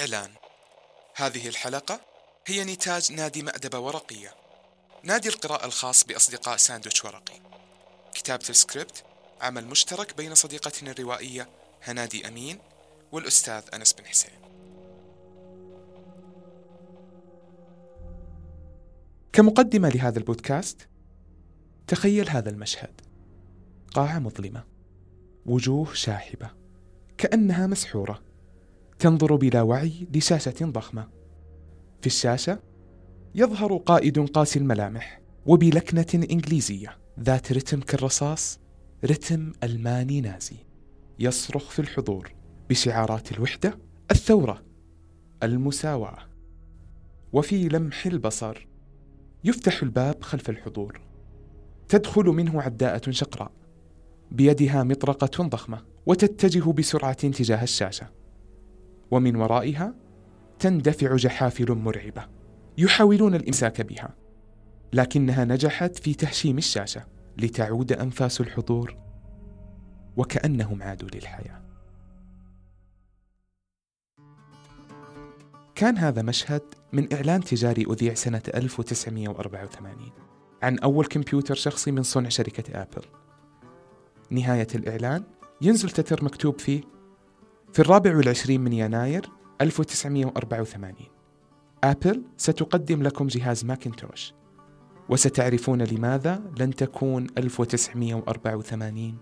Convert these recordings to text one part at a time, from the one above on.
إعلان. هذه الحلقة هي نتاج نادي مأدبة ورقية. نادي القراءة الخاص بأصدقاء ساندويتش ورقي. كتابة السكريبت عمل مشترك بين صديقتنا الروائية هنادي أمين والأستاذ أنس بن حسين. كمقدمة لهذا البودكاست تخيل هذا المشهد. قاعة مظلمة. وجوه شاحبة. كأنها مسحورة. تنظر بلا وعي لشاشة ضخمة. في الشاشة يظهر قائد قاسي الملامح وبلكنة إنجليزية ذات رتم كالرصاص رتم ألماني نازي يصرخ في الحضور بشعارات الوحدة الثورة المساواة. وفي لمح البصر يفتح الباب خلف الحضور. تدخل منه عداءة شقراء بيدها مطرقة ضخمة وتتجه بسرعة تجاه الشاشة. ومن ورائها تندفع جحافل مرعبة يحاولون الإمساك بها لكنها نجحت في تهشيم الشاشة لتعود أنفاس الحضور وكأنهم عادوا للحياة. كان هذا مشهد من إعلان تجاري أذيع سنة 1984 عن أول كمبيوتر شخصي من صنع شركة آبل. نهاية الإعلان ينزل تتر مكتوب فيه في الرابع والعشرين من يناير 1984 آبل ستقدم لكم جهاز ماكنتوش وستعرفون لماذا لن تكون 1984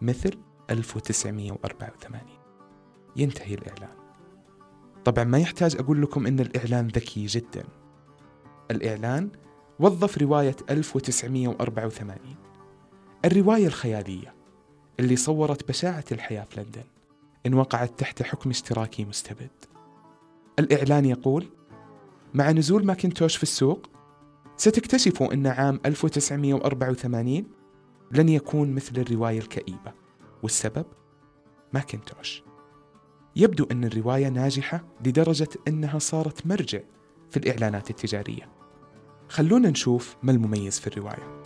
مثل 1984 ينتهي الإعلان. طبعا ما يحتاج أقول لكم أن الإعلان ذكي جدا. الإعلان وظف رواية 1984 الرواية الخيالية اللي صورت بشاعة الحياة في لندن. إن وقعت تحت حكم اشتراكي مستبد. الإعلان يقول مع نزول ماكنتوش في السوق ستكتشفوا أن عام 1984 لن يكون مثل الرواية الكئيبة. والسبب؟ ماكنتوش. يبدو أن الرواية ناجحة لدرجة أنها صارت مرجع في الإعلانات التجارية. خلونا نشوف ما المميز في الرواية.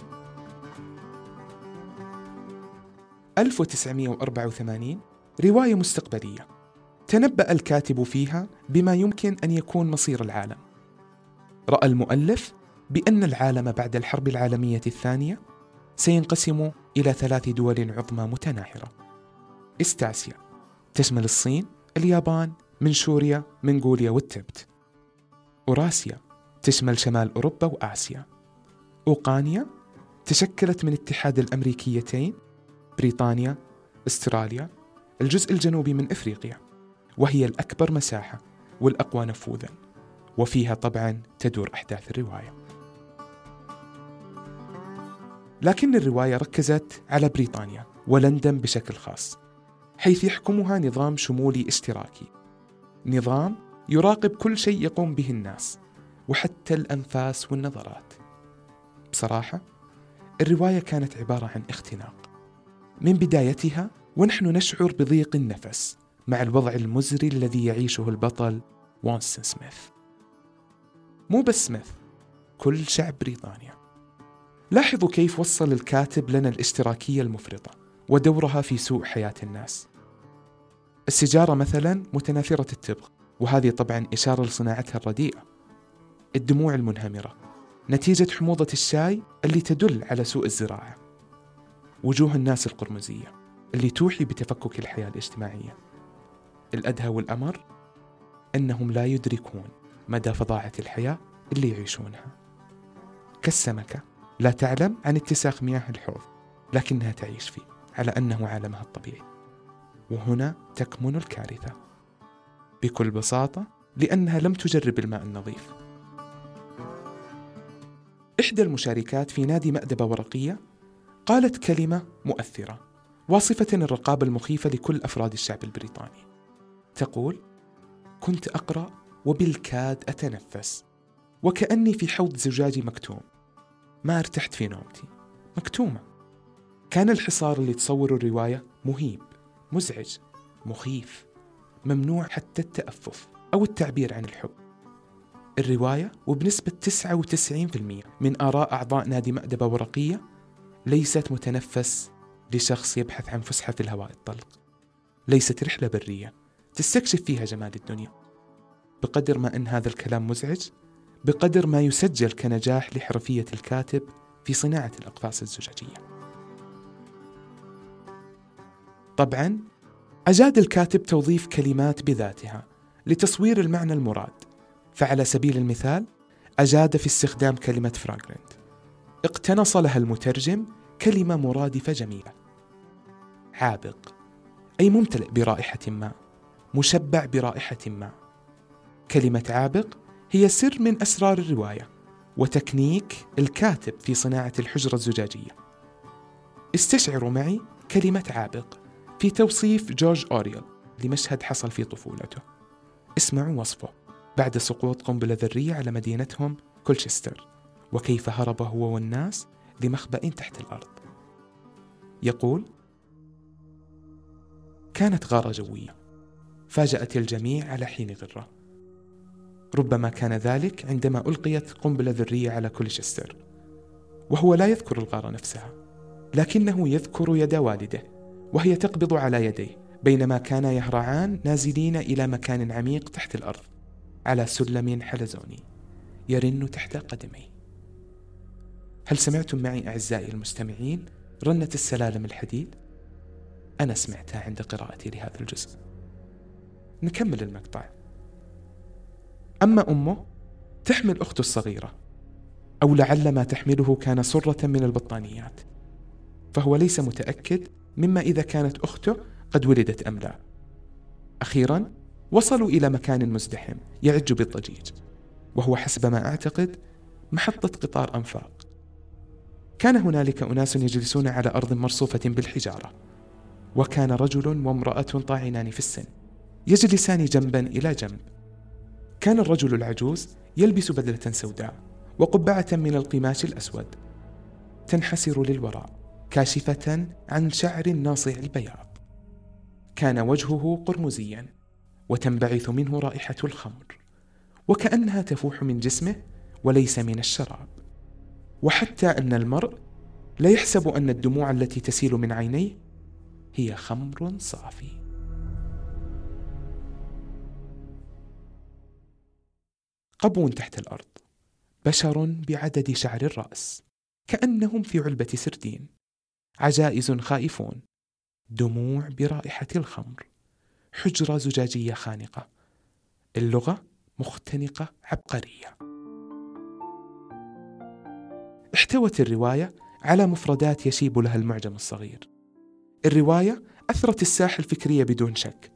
1984 رواية مستقبلية. تنبأ الكاتب فيها بما يمكن أن يكون مصير العالم. رأى المؤلف بأن العالم بعد الحرب العالمية الثانية سينقسم إلى ثلاث دول عظمى متناحرة. إستاسيا تشمل الصين، اليابان، منشوريا، منغوليا والتبت. أوراسيا تشمل شمال أوروبا وآسيا. أوقانيا تشكلت من اتحاد الأمريكيتين. بريطانيا أستراليا. الجزء الجنوبي من إفريقيا وهي الأكبر مساحة والأقوى نفوذا وفيها طبعا تدور أحداث الرواية. لكن الرواية ركزت على بريطانيا ولندن بشكل خاص حيث يحكمها نظام شمولي اشتراكي. نظام يراقب كل شيء يقوم به الناس وحتى الأنفاس والنظرات. بصراحة الرواية كانت عبارة عن اختناق. من بدايتها ونحن نشعر بضيق النفس مع الوضع المزري الذي يعيشه البطل وانستون سميث. مو بس سميث كل شعب بريطانيا. لاحظوا كيف وصل الكاتب لنا الاشتراكية المفرطة ودورها في سوء حياة الناس. السيجارة مثلا متناثرة التبغ وهذه طبعا إشارة لصناعتها الرديئة. الدموع المنهمرة نتيجة حموضة الشاي اللي تدل على سوء الزراعة. وجوه الناس القرمزية. اللي توحي بتفكك الحياة الاجتماعية. الأدهى والأمر أنهم لا يدركون مدى فظاعة الحياة اللي يعيشونها. كالسمكة لا تعلم عن اتساخ مياه الحوض لكنها تعيش فيه على أنه عالمها الطبيعي. وهنا تكمن الكارثة. بكل بساطة لأنها لم تجرب الماء النظيف. إحدى المشاركات في نادي مأدبة ورقية قالت كلمة مؤثرة. واصفة الرقابة المخيفة لكل أفراد الشعب البريطاني. تقول كنت أقرأ وبالكاد أتنفس وكأني في حوض زجاجي مكتوم. ما ارتحت في نومتي. مكتومة. كان الحصار اللي تصور الرواية مهيب مزعج مخيف ممنوع حتى التأفف أو التعبير عن الحب. الرواية وبنسبة 99% من آراء أعضاء نادي مأدبة ورقية ليست متنفس لشخص يبحث عن فسحة في الهواء الطلق. ليست رحلة برية. تستكشف فيها جمال الدنيا. بقدر ما أن هذا الكلام مزعج بقدر ما يسجل كنجاح لحرفية الكاتب في صناعة الأقفاص الزجاجية. طبعا أجاد الكاتب توظيف كلمات بذاتها لتصوير المعنى المراد. فعلى سبيل المثال أجاد في استخدام كلمة فراغرنت. اقتنص لها المترجم كلمة مرادفة جميلة. عابق. أي ممتلئ برائحة ما. مشبع برائحة ما. كلمة عابق هي سر من أسرار الرواية وتكنيك الكاتب في صناعة الحجرة الزجاجية. استشعروا معي كلمة عابق في توصيف جورج أوريل لمشهد حصل في طفولته. اسمعوا وصفه. بعد سقوط قنبلة ذرية على مدينتهم كولشستر. وكيف هرب هو والناس؟ لمخبأ تحت الأرض. يقول كانت غارة جوية فاجأت الجميع على حين غرة. ربما كان ذلك عندما ألقيت قنبلة ذرية على كولشستر وهو لا يذكر الغارة نفسها لكنه يذكر يد والده وهي تقبض على يديه بينما كانا يهرعان نازلين إلى مكان عميق تحت الأرض على سلم حلزوني يرن تحت قدمي هل سمعتم معي أعزائي المستمعين رنة السلالم الحديد؟ أنا سمعتها عند قراءتي لهذا الجزء. نكمل المقطع. أما أمه تحمل أخته الصغيرة أو لعل ما تحمله كان سرة من البطانيات فهو ليس متأكد مما إذا كانت أخته قد ولدت أم لا. أخيرا وصلوا إلى مكان مزدحم يعج بالضجيج وهو حسب ما أعتقد محطة قطار أنفاق. كان هنالك أناس يجلسون على أرض مرصوفة بالحجارة وكان رجل وامرأة طاعنان في السن يجلسان جنبا إلى جنب. كان الرجل العجوز يلبس بدلة سوداء وقبعة من القماش الأسود تنحسر للوراء كاشفة عن شعر ناصع البياض. كان وجهه قرمزيا وتنبعث منه رائحة الخمر وكأنها تفوح من جسمه وليس من الشراب. وحتى أن المرء لا يحسب أن الدموع التي تسيل من عينيه هي خمر صافي. قبو تحت الأرض بشر بعدد شعر الرأس كأنهم في علبة سردين. عجائز خائفون دموع برائحة الخمر. حجرة زجاجية خانقة اللغة مختنقة عبقرية. احتوت الرواية على مفردات يشيب لها المعجم الصغير. الرواية أثرت الساحة الفكرية بدون شك.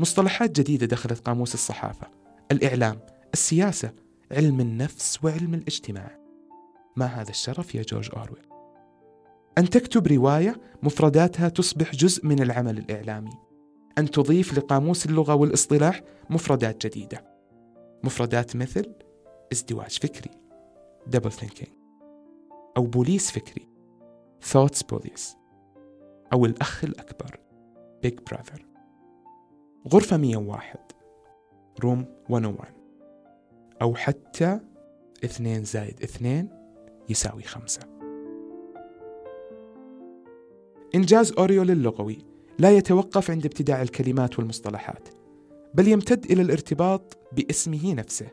مصطلحات جديدة دخلت قاموس الصحافة. الإعلام السياسة علم النفس وعلم الاجتماع. ما هذا الشرف يا جورج أورويل؟ أن تكتب رواية مفرداتها تصبح جزء من العمل الإعلامي. أن تضيف لقاموس اللغة والاصطلاح مفردات جديدة. مفردات مثل ازدواج فكري. Double thinking. أو بوليس فكري. Thoughts police. أو الأخ الأكبر. Big brother. غرفة 101 room 101 أو حتى اثنين زائد اثنين يساوي خمسة. إنجاز أورويل اللغوي لا يتوقف عند ابتداع الكلمات والمصطلحات بل يمتد إلى الارتباط باسمه نفسه.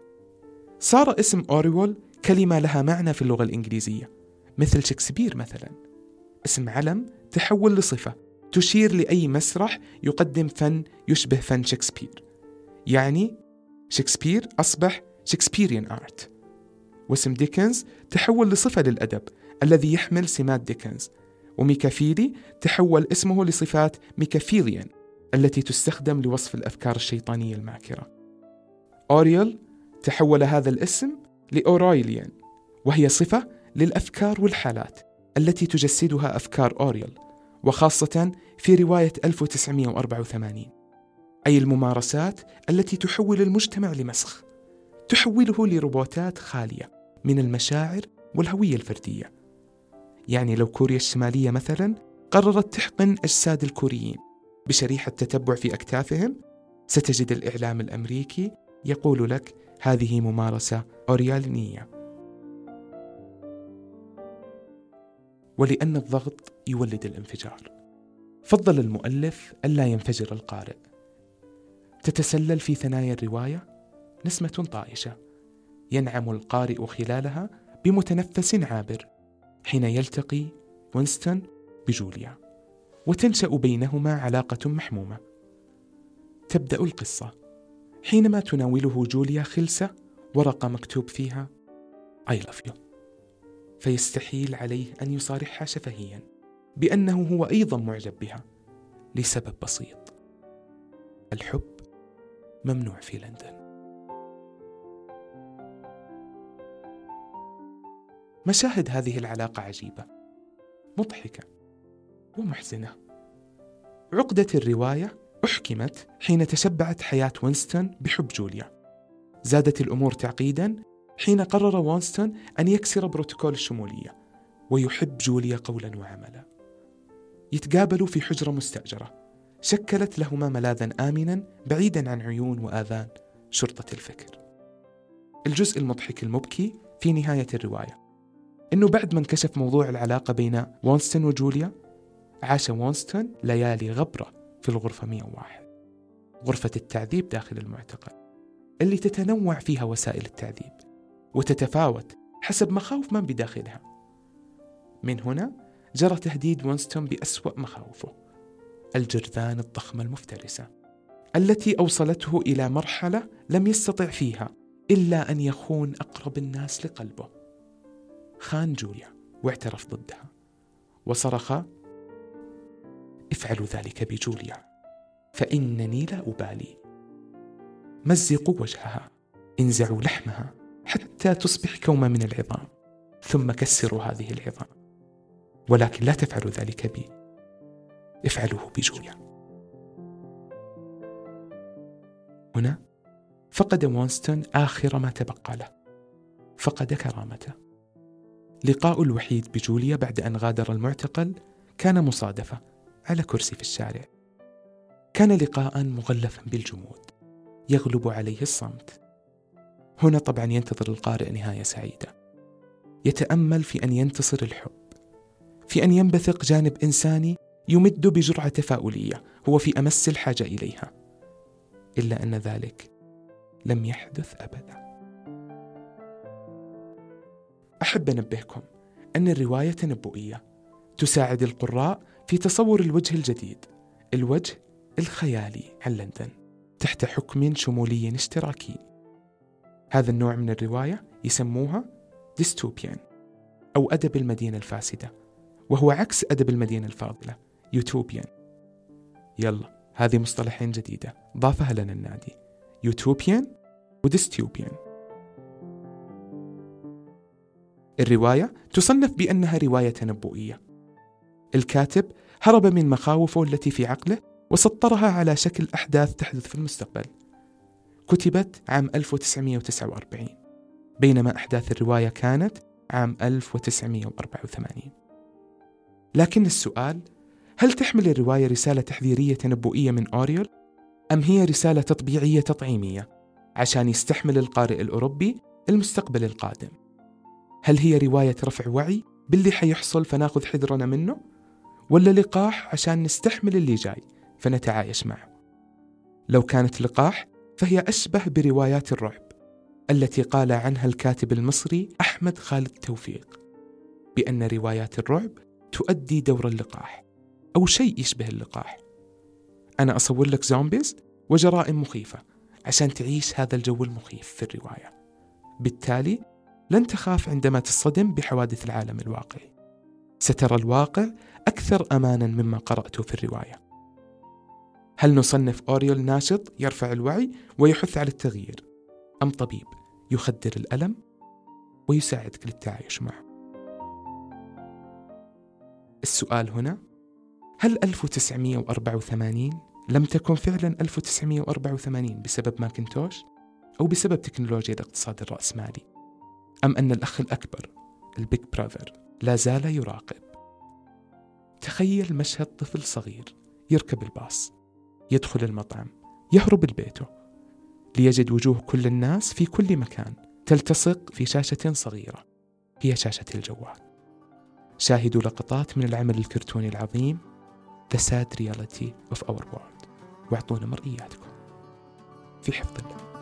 صار اسم أورويل كلمة لها معنى في اللغة الإنجليزية. مثل شكسبير مثلا. اسم علم تحول لصفة تشير لأي مسرح يقدم فن يشبه فن شكسبير. يعني شكسبير أصبح Shakespearean art. واسم ديكنز تحول لصفة للأدب الذي يحمل سمات ديكنز. وميكافيلي تحول اسمه لصفات Machiavellian التي تستخدم لوصف الأفكار الشيطانية الماكرة. أورويل تحول هذا الاسم لأورايليان وهي صفة للأفكار والحالات التي تجسدها أفكار أوريل وخاصة في رواية 1984 أي الممارسات التي تحول المجتمع لمسخ تحوله لروبوتات خالية من المشاعر والهوية الفردية. يعني لو كوريا الشمالية مثلا قررت تحقن أجساد الكوريين بشريحة تتبع في أكتافهم ستجد الإعلام الأمريكي يقول لك هذه ممارسة أوريالينية ولأن الضغط يولد الانفجار. فضل المؤلف ألا ينفجر القارئ. تتسلل في ثنايا الرواية نسمة طائشة. ينعم القارئ خلالها بمتنفس عابر حين يلتقي وينستون بجوليا. وتنشأ بينهما علاقة محمومة. تبدأ القصة حينما تناوله جوليا خلسة ورقة مكتوب فيها I love you. فيستحيل عليه أن يصارحها شفهيا بأنه هو أيضا معجب بها لسبب بسيط. الحب ممنوع في لندن. مشاهد هذه العلاقة عجيبة مضحكة ومحزنة. عقدة الرواية أحكمت حين تشبعت حياة وينستون بحب جوليا. زادت الأمور تعقيدا حين قرر وينستون أن يكسر بروتوكول الشمولية ويحب جوليا قولا وعملا. يتقابلوا في حجرة مستأجرة. شكلت لهما ملاذا آمنا بعيدا عن عيون وآذان شرطة الفكر. الجزء المضحك المبكي في نهاية الرواية. إنه بعد ما انكشف موضوع العلاقة بين وونستون وجوليا عاش وونستون ليالي غبرة في الغرفة 101 غرفة التعذيب داخل المعتقل اللي تتنوع فيها وسائل التعذيب. وتتفاوت حسب مخاوف من بداخلها. من هنا جرى تهديد وينستون بأسوأ مخاوفه الجرذان الضخمة المفترسة التي أوصلته إلى مرحلة لم يستطع فيها إلا أن يخون أقرب الناس لقلبه. خان جوليا واعترف ضدها وصرخ افعلوا ذلك بجوليا فإنني لا أبالي. مزقوا وجهها انزعوا لحمها حتى تصبح كومة من العظام. ثم كسروا هذه العظام. ولكن لا تفعلوا ذلك بي. افعلوه بجوليا هنا فقد وونستون آخر ما تبقى له. فقد كرامته. لقاء الوحيد بجوليا بعد أن غادر المعتقل كان مصادفة على كرسي في الشارع. كان لقاء مغلفا بالجمود. يغلب عليه الصمت. هنا طبعا ينتظر القارئ نهاية سعيدة. يتأمل في أن ينتصر الحب في أن ينبثق جانب إنساني يمد بجرعة تفاؤلية هو في أمس الحاجة إليها. إلا أن ذلك لم يحدث ابدا. أحب أنبهكم أن الرواية تنبؤية تساعد القراء في تصور الوجه الجديد الوجه الخيالي عن لندن تحت حكم شمولي اشتراكي. هذا النوع من الرواية يسموها dystopian أو أدب المدينة الفاسدة وهو عكس أدب المدينة الفاضلة utopian يلا هذه مصطلحين جديدة ضافها لنا النادي utopian و dystopian الرواية تصنف بأنها رواية تنبؤية. الكاتب هرب من مخاوفه التي في عقله وسطرها على شكل أحداث تحدث في المستقبل. كتبت عام 1949 بينما أحداث الرواية كانت عام 1984 لكن السؤال هل تحمل الرواية رسالة تحذيرية تنبؤية من أوريول؟ أم هي رسالة تطبيعية تطعيمية عشان يستحمل القارئ الأوروبي المستقبل القادم؟ هل هي رواية رفع وعي باللي حيحصل فناخذ حذرنا منه؟ ولا لقاح عشان نستحمل اللي جاي فنتعايش معه؟ لو كانت لقاح فهي أشبه بروايات الرعب التي قال عنها الكاتب المصري أحمد خالد توفيق بأن روايات الرعب تؤدي دور اللقاح أو شيء يشبه اللقاح. أنا أصور لك زومبيز وجرائم مخيفة عشان تعيش هذا الجو المخيف في الرواية. بالتالي لن تخاف عندما تصطدم بحوادث العالم الواقعي. سترى الواقع أكثر أمانا مما قرأته في الرواية. هل نصنف أوريول ناشط يرفع الوعي ويحث على التغيير أم طبيب يخدر الألم ويساعدك للتعايش معه السؤال هنا هل 1984 لم تكن فعلا 1984 بسبب ماكنتوش أو بسبب تكنولوجيا الاقتصاد الرأسمالي؟ أم أن الأخ الأكبر البيج براذر لا زال يراقب؟ تخيل مشهد طفل صغير يركب الباص. يدخل المطعم يهرب لبيته ليجد وجوه كل الناس في كل مكان تلتصق في شاشة صغيرة هي شاشة الجوال. شاهدوا لقطات من العمل الكرتوني العظيم The Sad Reality of Our World. واعطونا مرئياتكم. في حفظ الله.